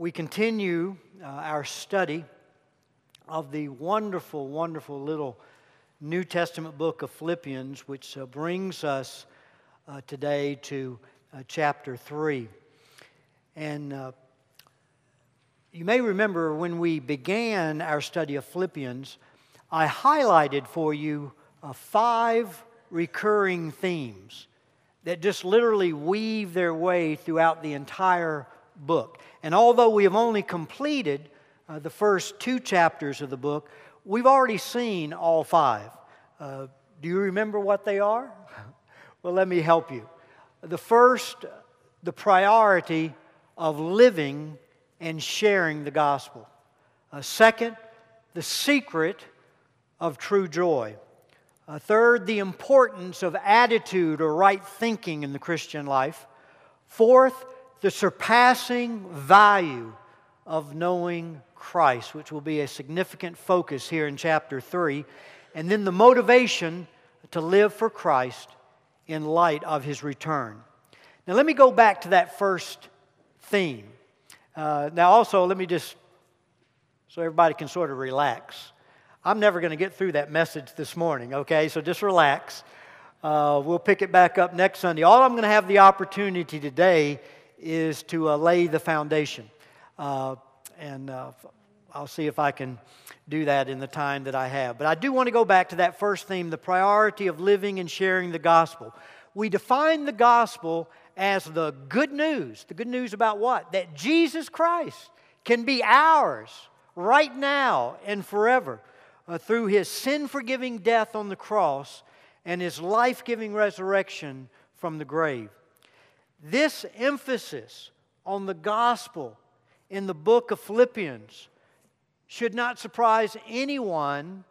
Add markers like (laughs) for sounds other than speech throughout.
We continue uh, our study of the wonderful, wonderful little New Testament book of Philippians, which uh, brings us uh, today to uh, chapter 3. And uh, you may remember when we began our study of Philippians, I highlighted for you uh, five recurring themes that just literally weave their way throughout the entire book. And although we have only completed uh, the first two chapters of the book, we've already seen all five. Uh, do you remember what they are? (laughs) well, let me help you. The first, the priority of living and sharing the gospel. Uh, second, the secret of true joy. Uh, third, the importance of attitude or right thinking in the Christian life. Fourth, the surpassing value of knowing Christ, which will be a significant focus here in chapter 3. And then the motivation to live for Christ in light of his return. Now, let me go back to that first theme. Uh, now, also, let me just, so everybody can sort of relax. I'm never going to get through that message this morning, okay? So just relax. Uh, we'll pick it back up next Sunday. All I'm going to have the opportunity today is to uh, lay the foundation. Uh, and uh, I'll see if I can do that in the time that I have. But I do want to go back to that first theme the priority of living and sharing the gospel. We define the gospel as the good news. The good news about what? That Jesus Christ can be ours right now and forever uh, through his sin forgiving death on the cross and his life giving resurrection from the grave. This emphasis on the gospel in the book of Philippians should not surprise anyone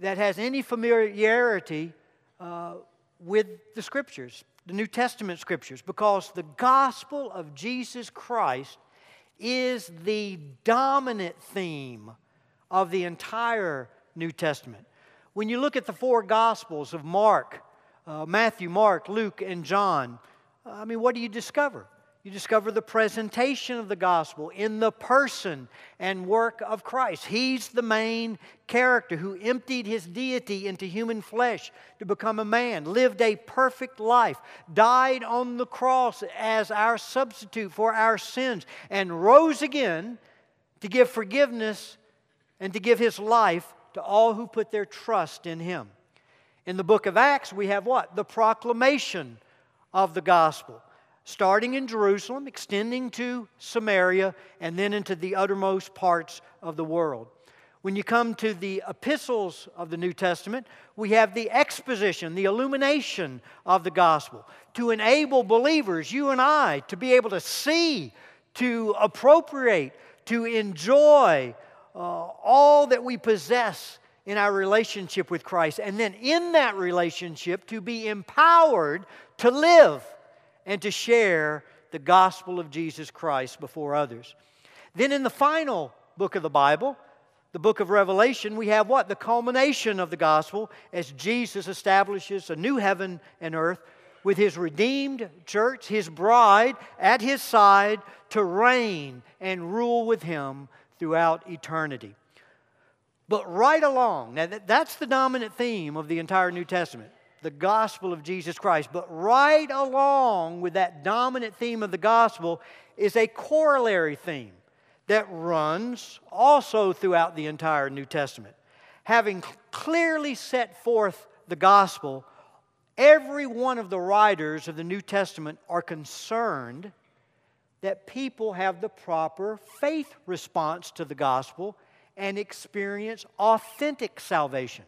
that has any familiarity uh, with the scriptures, the New Testament scriptures, because the gospel of Jesus Christ is the dominant theme of the entire New Testament. When you look at the four gospels of Mark, uh, Matthew, Mark, Luke, and John, I mean, what do you discover? You discover the presentation of the gospel in the person and work of Christ. He's the main character who emptied his deity into human flesh to become a man, lived a perfect life, died on the cross as our substitute for our sins, and rose again to give forgiveness and to give his life to all who put their trust in him. In the book of Acts, we have what? The proclamation of the gospel, starting in Jerusalem, extending to Samaria, and then into the uttermost parts of the world. When you come to the epistles of the New Testament, we have the exposition, the illumination of the gospel to enable believers, you and I, to be able to see, to appropriate, to enjoy uh, all that we possess in our relationship with Christ. And then in that relationship, to be empowered to live and to share the gospel of Jesus Christ before others. Then in the final book of the Bible, the book of Revelation, we have what? The culmination of the gospel as Jesus establishes a new heaven and earth with his redeemed church, his bride, at his side to reign and rule with him throughout eternity. But right along, now that's the dominant theme of the entire New Testament, the gospel of Jesus Christ. But right along with that dominant theme of the gospel is a corollary theme that runs also throughout the entire New Testament. Having clearly set forth the gospel, every one of the writers of the New Testament are concerned that people have the proper faith response to the gospel and experience authentic salvation.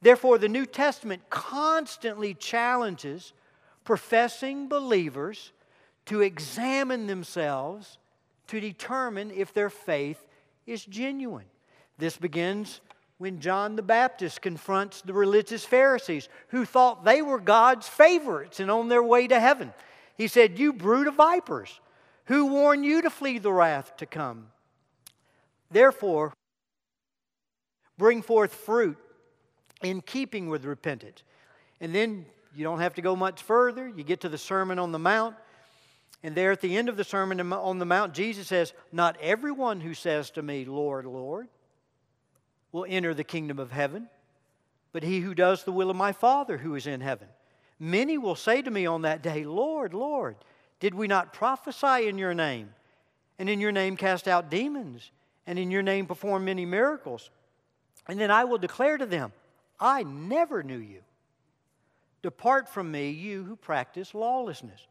Therefore, the New Testament constantly challenges professing believers to examine themselves to determine if their faith is genuine. This begins when John the Baptist confronts the religious Pharisees who thought they were God's favorites and on their way to heaven. He said, You brood of vipers, who warned you to flee the wrath to come? Therefore, bring forth fruit in keeping with repentance. And then you don't have to go much further. You get to the Sermon on the Mount, And there at the end of the Sermon on the Mount, Jesus says, Not everyone who says to me, Lord, Lord, will enter the kingdom of heaven, but he who does the will of my Father who is in heaven. Many will say to me on that day, Lord, Lord, did we not prophesy in your name, and in your name cast out demons, and in your name perform many miracles? And then I will declare to them, I never knew you. Depart from me, you who practice lawlessness.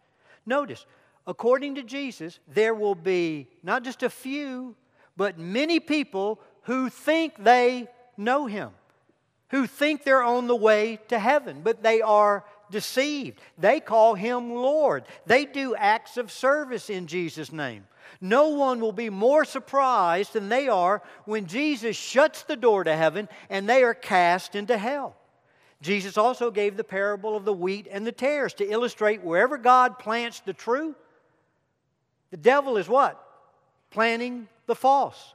Notice, according to Jesus, there will be not just a few, but many people who think they know him, who think they're on the way to heaven, but they are deceived. They call him Lord. They do acts of service in Jesus' name. No one will be more surprised than they are when Jesus shuts the door to heaven and they are cast into hell. Jesus also gave the parable of the wheat and the tares to illustrate wherever God plants the true, the devil is what? Planting the false.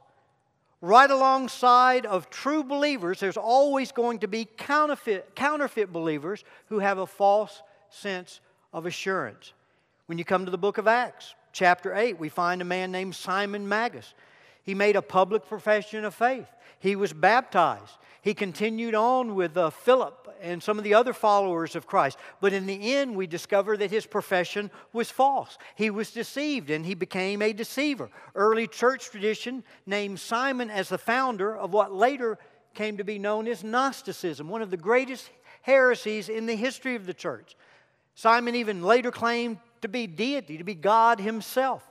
Right alongside of true believers, there's always going to be counterfeit, counterfeit believers who have a false sense of assurance. When you come to the book of Acts, chapter 8, we find a man named Simon Magus. He made a public profession of faith. He was baptized. He continued on with uh, Philip and some of the other followers of Christ. But in the end, we discover that his profession was false. He was deceived and he became a deceiver. Early church tradition named Simon as the founder of what later came to be known as Gnosticism, one of the greatest heresies in the history of the church. Simon even later claimed to be deity, to be God himself.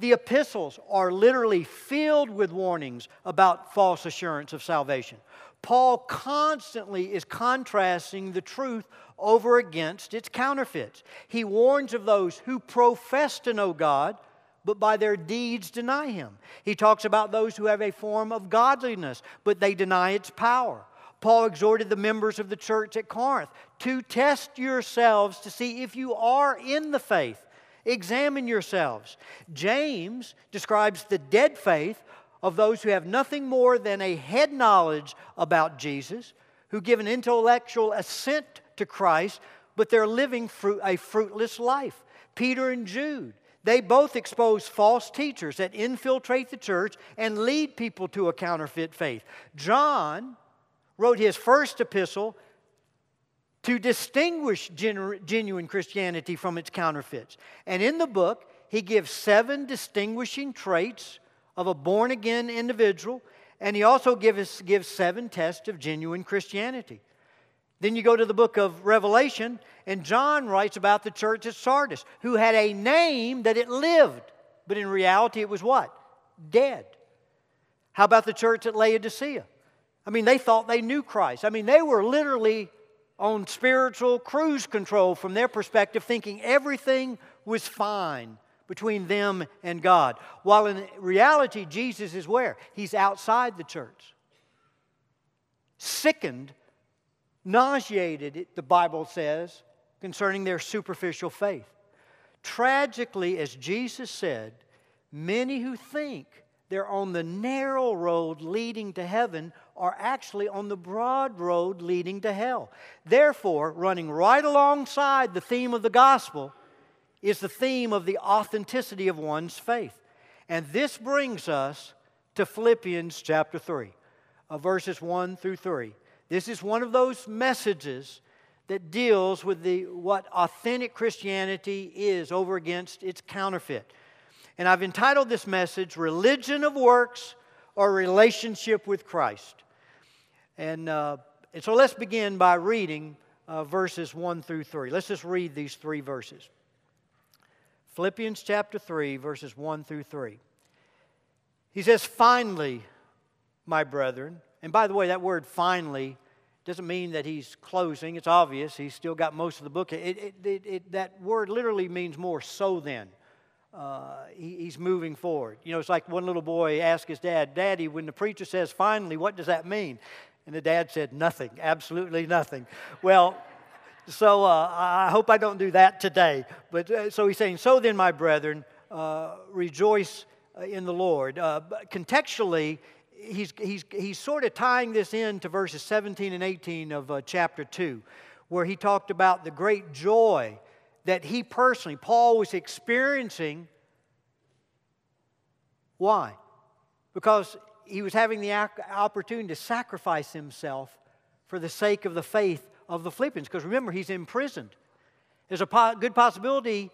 The epistles are literally filled with warnings about false assurance of salvation. Paul constantly is contrasting the truth over against its counterfeits. He warns of those who profess to know God, but by their deeds deny Him. He talks about those who have a form of godliness, but they deny its power. Paul exhorted the members of the church at Corinth to test yourselves to see if you are in the faith. Examine yourselves. James describes the dead faith of those who have nothing more than a head knowledge about Jesus, who give an intellectual assent to Christ, but they're living fruit, a fruitless life. Peter and Jude, they both expose false teachers that infiltrate the church and lead people to a counterfeit faith. John wrote his first epistle to distinguish genuine Christianity from its counterfeits. And in the book, he gives seven distinguishing traits of a born again individual, and he also gives, gives seven tests of genuine Christianity. Then you go to the book of Revelation, and John writes about the church at Sardis, who had a name that it lived, but in reality it was what? Dead. How about the church at Laodicea? I mean, they thought they knew Christ. I mean, they were literally on spiritual cruise control from their perspective, thinking everything was fine between them and God. While in reality, Jesus is where? He's outside the church. Sickened, nauseated, the Bible says, concerning their superficial faith. Tragically, as Jesus said, many who think they're on the narrow road leading to heaven are actually on the broad road leading to hell. Therefore, running right alongside the theme of the gospel is the theme of the authenticity of one's faith. And this brings us to Philippians chapter 3, uh, verses 1 through 3. This is one of those messages that deals with the, what authentic Christianity is over against its counterfeit. And I've entitled this message, Religion of Works or Relationship with Christ. And, uh, and so let's begin by reading uh, verses 1 through 3. Let's just read these three verses. Philippians chapter 3, verses 1 through 3. He says, Finally, my brethren, and by the way, that word finally doesn't mean that he's closing. It's obvious. He's still got most of the book. It, it, it, that word literally means more so then. Uh, he, he's moving forward. You know, it's like one little boy asked his dad, Daddy, when the preacher says finally, what does that mean? And the dad said, Nothing, absolutely nothing. Well, so uh, I hope I don't do that today. But uh, so he's saying, So then, my brethren, uh, rejoice uh, in the Lord. Uh, contextually, he's, he's, he's sort of tying this in to verses 17 and 18 of uh, chapter 2, where he talked about the great joy that he personally, Paul, was experiencing. Why? Because he was having the opportunity to sacrifice himself for the sake of the faith of the Philippians. Because remember, he's imprisoned. There's a good possibility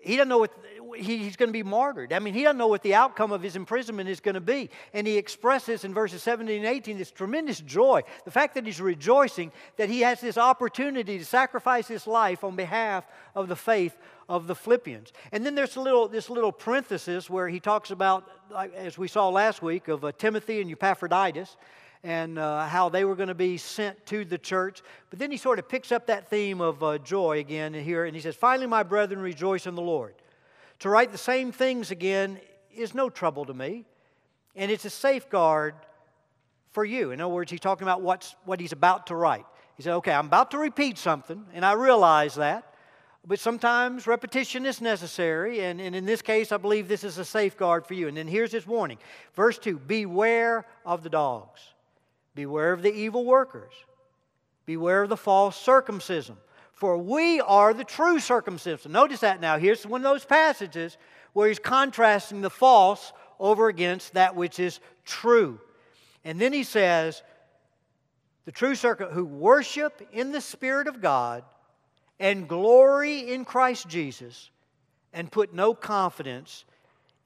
he doesn't know what he's going to be martyred. I mean, he doesn't know what the outcome of his imprisonment is going to be. And he expresses in verses 17 and 18 this tremendous joy. The fact that he's rejoicing that he has this opportunity to sacrifice his life on behalf of the faith of the Philippians. And then there's a little, this little parenthesis where he talks about, as we saw last week, of uh, Timothy and Epaphroditus and uh, how they were going to be sent to the church. But then he sort of picks up that theme of uh, joy again here, and he says, Finally, my brethren, rejoice in the Lord. To write the same things again is no trouble to me, and it's a safeguard for you. In other words, he's talking about what's, what he's about to write. He said, Okay, I'm about to repeat something, and I realize that. But sometimes repetition is necessary, and, and in this case, I believe this is a safeguard for you. And then here's his warning. Verse 2 Beware of the dogs. Beware of the evil workers. Beware of the false circumcision. For we are the true circumcision. Notice that now. Here's one of those passages where he's contrasting the false over against that which is true. And then he says, the true circumcision who worship in the Spirit of God and glory in Christ Jesus and put no confidence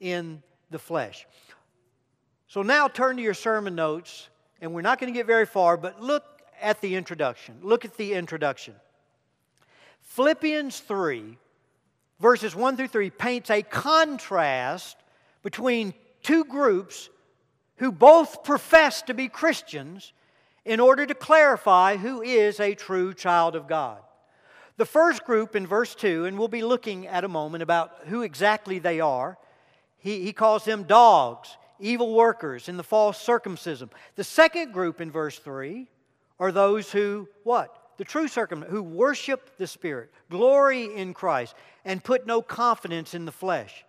in the flesh. So now turn to your sermon notes and we're not going to get very far, but look at the introduction. Look at the introduction. Philippians 3, verses 1 through 3, paints a contrast between two groups who both profess to be Christians in order to clarify who is a true child of God. The first group in verse 2, and we'll be looking at a moment about who exactly they are, he, he calls them dogs evil workers, in the false circumcision. The second group in verse 3 are those who, what? The true circumcision, who worship the Spirit, glory in Christ, and put no confidence in the flesh.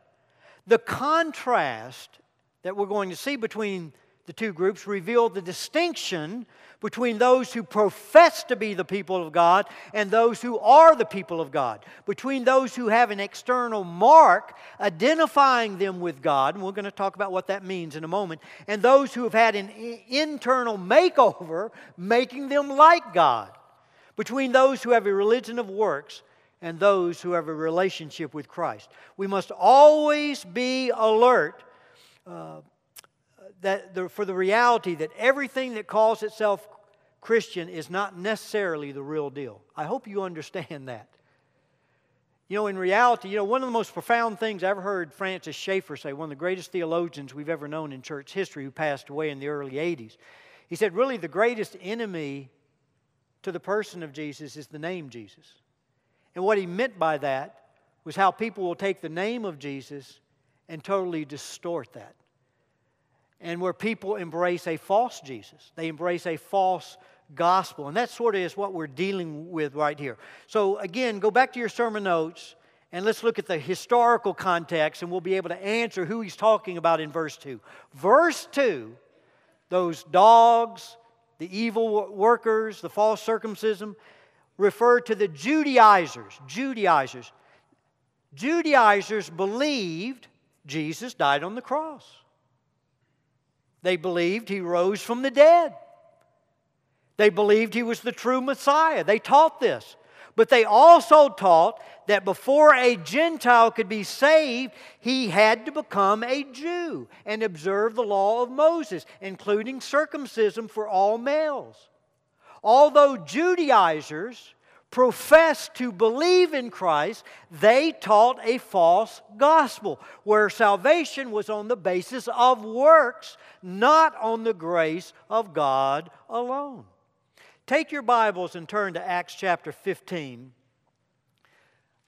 The contrast that we're going to see between the two groups reveal the distinction between those who profess to be the people of God and those who are the people of God, between those who have an external mark identifying them with God, and we're going to talk about what that means in a moment, and those who have had an internal makeover making them like God, between those who have a religion of works and those who have a relationship with Christ. We must always be alert. Uh, that the, for the reality that everything that calls itself Christian is not necessarily the real deal. I hope you understand that. You know, in reality, you know, one of the most profound things I ever heard Francis Schaeffer say, one of the greatest theologians we've ever known in church history, who passed away in the early 80s, he said, really, the greatest enemy to the person of Jesus is the name Jesus. And what he meant by that was how people will take the name of Jesus and totally distort that and where people embrace a false Jesus. They embrace a false gospel. And that sort of is what we're dealing with right here. So, again, go back to your sermon notes and let's look at the historical context and we'll be able to answer who he's talking about in verse 2. Verse 2, those dogs, the evil workers, the false circumcision, refer to the Judaizers. Judaizers. Judaizers believed Jesus died on the cross. They believed he rose from the dead. They believed he was the true Messiah. They taught this. But they also taught that before a Gentile could be saved, he had to become a Jew and observe the law of Moses, including circumcision for all males. Although Judaizers professed to believe in Christ, they taught a false gospel where salvation was on the basis of works, not on the grace of God alone. Take your Bibles and turn to Acts chapter 15.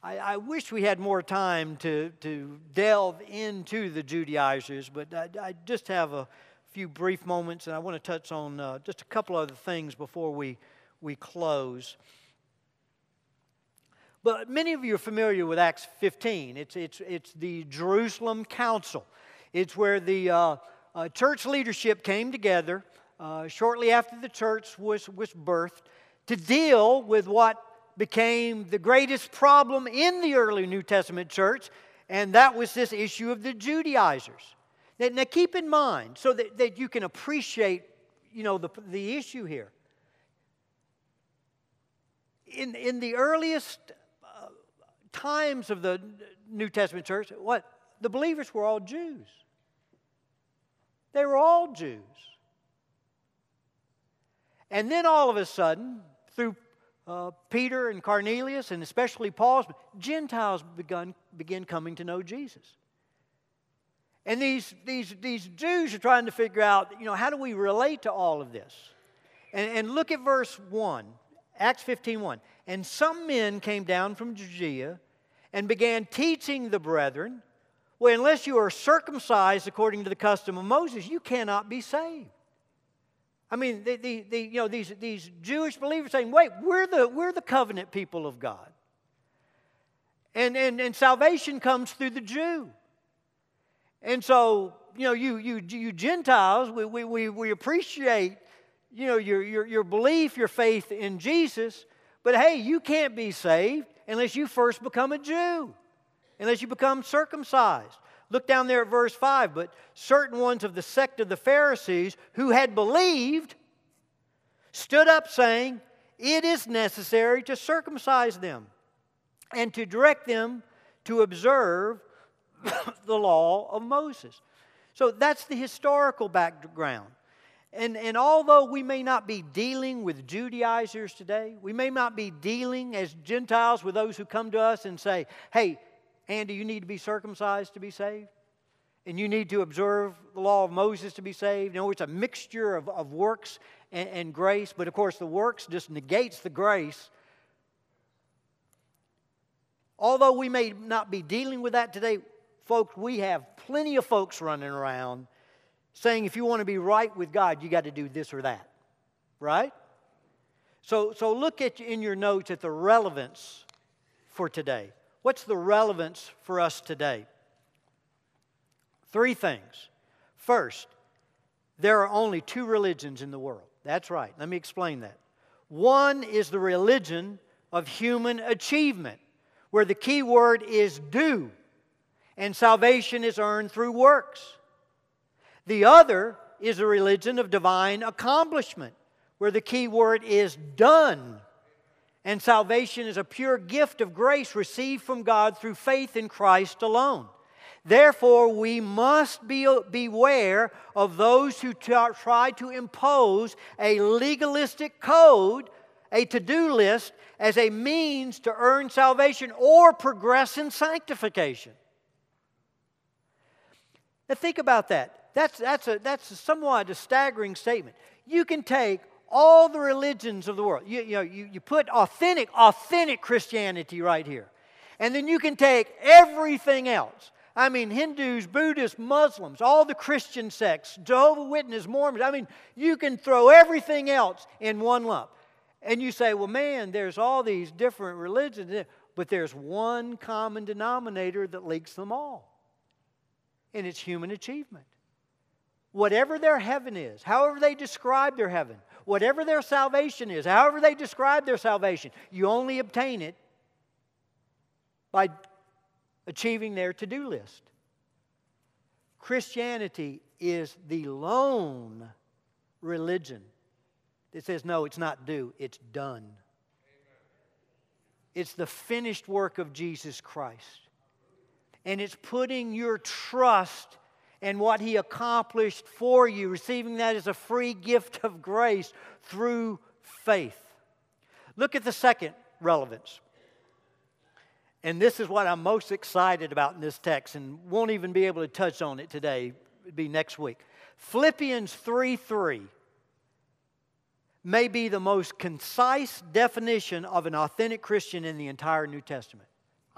I, I wish we had more time to, to delve into the Judaizers, but I, I just have a few brief moments and I want to touch on uh, just a couple other things before we, we close. But many of you are familiar with Acts 15. It's, it's, it's the Jerusalem Council. It's where the uh, uh, church leadership came together uh, shortly after the church was, was birthed to deal with what became the greatest problem in the early New Testament church, and that was this issue of the Judaizers. Now, now keep in mind, so that, that you can appreciate you know, the, the issue here. In, in the earliest uh, times of the New Testament church, what? The believers were all Jews. They were all Jews. And then all of a sudden, through uh, Peter and Cornelius, and especially Paul's, Gentiles begun, begin coming to know Jesus. And these, these, these Jews are trying to figure out, you know, how do we relate to all of this? And, and look at verse 1, Acts 15 1. And some men came down from Judea and began teaching the brethren, well, unless you are circumcised according to the custom of Moses, you cannot be saved. I mean, the, the, the, you know, these, these Jewish believers saying, wait, we're the, we're the covenant people of God. And, and, and salvation comes through the Jew. And so, you know, you, you, you Gentiles, we, we, we, we appreciate, you know, your, your, your belief, your faith in Jesus, but hey, you can't be saved unless you first become a Jew, unless you become circumcised. Look down there at verse 5. But certain ones of the sect of the Pharisees who had believed stood up saying, It is necessary to circumcise them and to direct them to observe (coughs) the law of Moses. So that's the historical background. And, and although we may not be dealing with Judaizers today, we may not be dealing as Gentiles with those who come to us and say, hey, Andy, you need to be circumcised to be saved. And you need to observe the law of Moses to be saved. Know, it's a mixture of, of works and, and grace, but of course, the works just negates the grace. Although we may not be dealing with that today, folks, we have plenty of folks running around saying if you want to be right with God, you got to do this or that. Right? So, so look at in your notes at the relevance for today. What's the relevance for us today? Three things. First, there are only two religions in the world. That's right. Let me explain that. One is the religion of human achievement, where the key word is do, and salvation is earned through works. The other is a religion of divine accomplishment, where the key word is done, and salvation is a pure gift of grace received from God through faith in Christ alone. Therefore, we must be, beware of those who try to impose a legalistic code, a to do list, as a means to earn salvation or progress in sanctification. Now, think about that. That's, that's, a, that's a somewhat a staggering statement. You can take all the religions of the world. You, you, know, you, you put authentic, authentic Christianity right here. And then you can take everything else. I mean, Hindus, Buddhists, Muslims, all the Christian sects, Jehovah Witness, Mormons. I mean, you can throw everything else in one lump. And you say, well, man, there's all these different religions, but there's one common denominator that links them all, and it's human achievement. Whatever their heaven is, however they describe their heaven, whatever their salvation is, however they describe their salvation, you only obtain it by achieving their to do list. Christianity is the lone religion that says, no, it's not do, it's done. It's the finished work of Jesus Christ. And it's putting your trust and what He accomplished for you, receiving that as a free gift of grace through faith. Look at the second relevance. And this is what I'm most excited about in this text, and won't even be able to touch on it today. It'll be next week. Philippians 3 3 may be the most concise definition of an authentic Christian in the entire New Testament.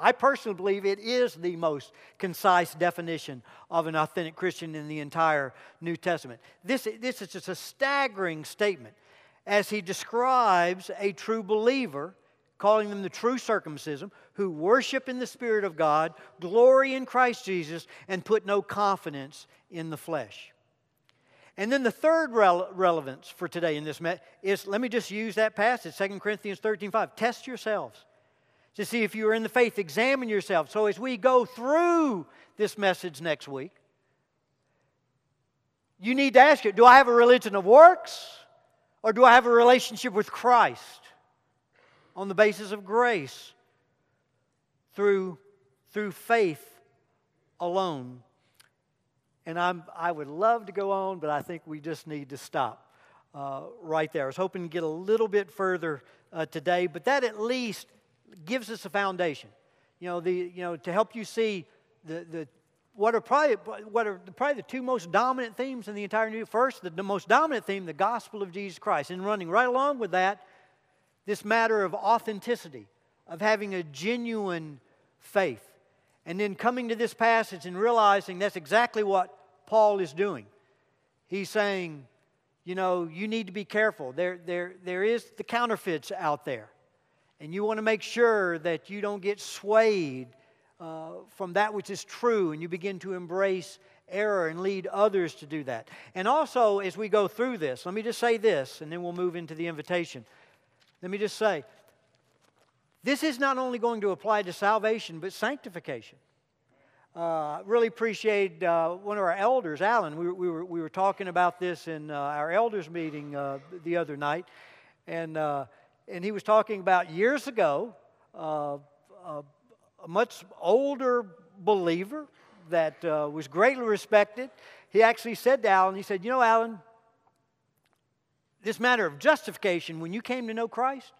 I personally believe it is the most concise definition of an authentic Christian in the entire New Testament. This, this is just a staggering statement as he describes a true believer, calling them the true circumcision, who worship in the Spirit of God, glory in Christ Jesus, and put no confidence in the flesh. And then the third rele- relevance for today in this met is let me just use that passage, 2 Corinthians 13 5. Test yourselves to see if you are in the faith. Examine yourself. So as we go through this message next week, you need to ask it do I have a religion of works or do I have a relationship with Christ on the basis of grace through, through faith alone? And I'm, I would love to go on, but I think we just need to stop uh, right there. I was hoping to get a little bit further uh, today, but that at least gives us a foundation. You know, the, you know to help you see the, the, what are probably what are probably the two most dominant themes in the entire New First, the, the most dominant theme, the gospel of Jesus Christ, and running right along with that, this matter of authenticity, of having a genuine faith, and then coming to this passage and realizing that's exactly what Paul is doing. He's saying, you know, you need to be careful. There, there, there is the counterfeits out there, and you want to make sure that you don't get swayed uh, from that which is true and you begin to embrace error and lead others to do that. And also, as we go through this, let me just say this and then we'll move into the invitation. Let me just say this is not only going to apply to salvation, but sanctification. Uh, really appreciate uh, one of our elders, Alan. We, we, were, we were talking about this in uh, our elders meeting uh, the other night, and, uh, and he was talking about years ago, uh, a much older believer that uh, was greatly respected. He actually said to Alan, he said, You know, Alan, this matter of justification, when you came to know Christ,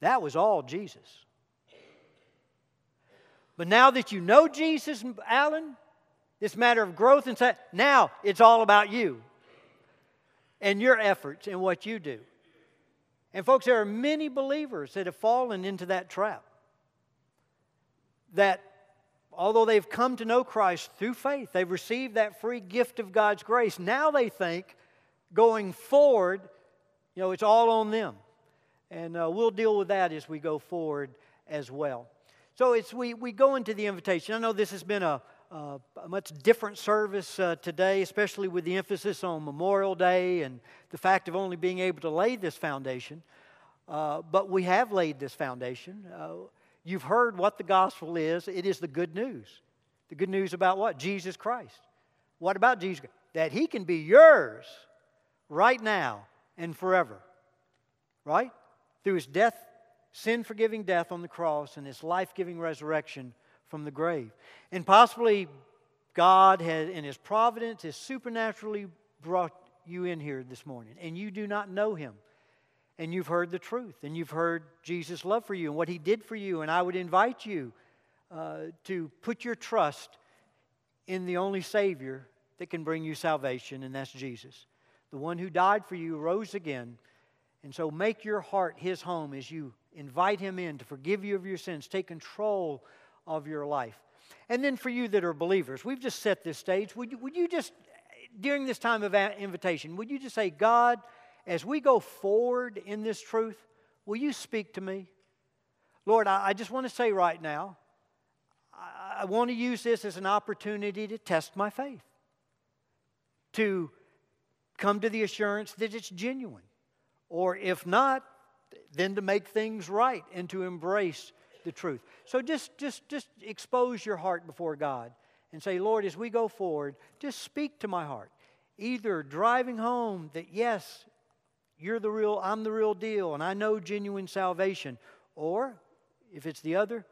that was all Jesus. But now that you know Jesus, Alan, this matter of growth and now it's all about you and your efforts and what you do. And folks, there are many believers that have fallen into that trap that although they've come to know Christ through faith, they've received that free gift of God's grace, now they think going forward, you know, it's all on them. And uh, we'll deal with that as we go forward as well. So it's, we, we go into the invitation. I know this has been a, a, a much different service uh, today, especially with the emphasis on Memorial Day and the fact of only being able to lay this foundation. Uh, but we have laid this foundation. Uh, You've heard what the gospel is. It is the good news. The good news about what? Jesus Christ. What about Jesus? That he can be yours right now and forever. Right? Through his death, sin forgiving death on the cross, and his life giving resurrection from the grave. And possibly God has, in his providence, has supernaturally brought you in here this morning, and you do not know him and you've heard the truth and you've heard Jesus' love for you and what he did for you. And I would invite you uh, to put your trust in the only Savior that can bring you salvation, and that's Jesus. The one who died for you rose again. And so make your heart his home as you invite him in to forgive you of your sins, take control of your life. And then for you that are believers, we've just set this stage. Would you, would you just, during this time of invitation, would you just say, God, as we go forward in this truth, will you speak to me? Lord, I, I just want to say right now, I, I want to use this as an opportunity to test my faith, to come to the assurance that it's genuine. Or if not, then to make things right and to embrace the truth. So just, just, just expose your heart before God and say, Lord, as we go forward, just speak to my heart. Either driving home that, yes, you're the real, I'm the real deal, and I know genuine salvation. Or, if it's the other,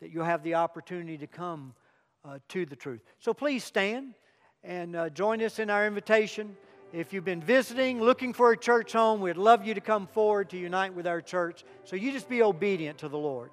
that you'll have the opportunity to come uh, to the truth. So please stand and uh, join us in our invitation. If you've been visiting, looking for a church home, we'd love you to come forward to unite with our church. So you just be obedient to the Lord.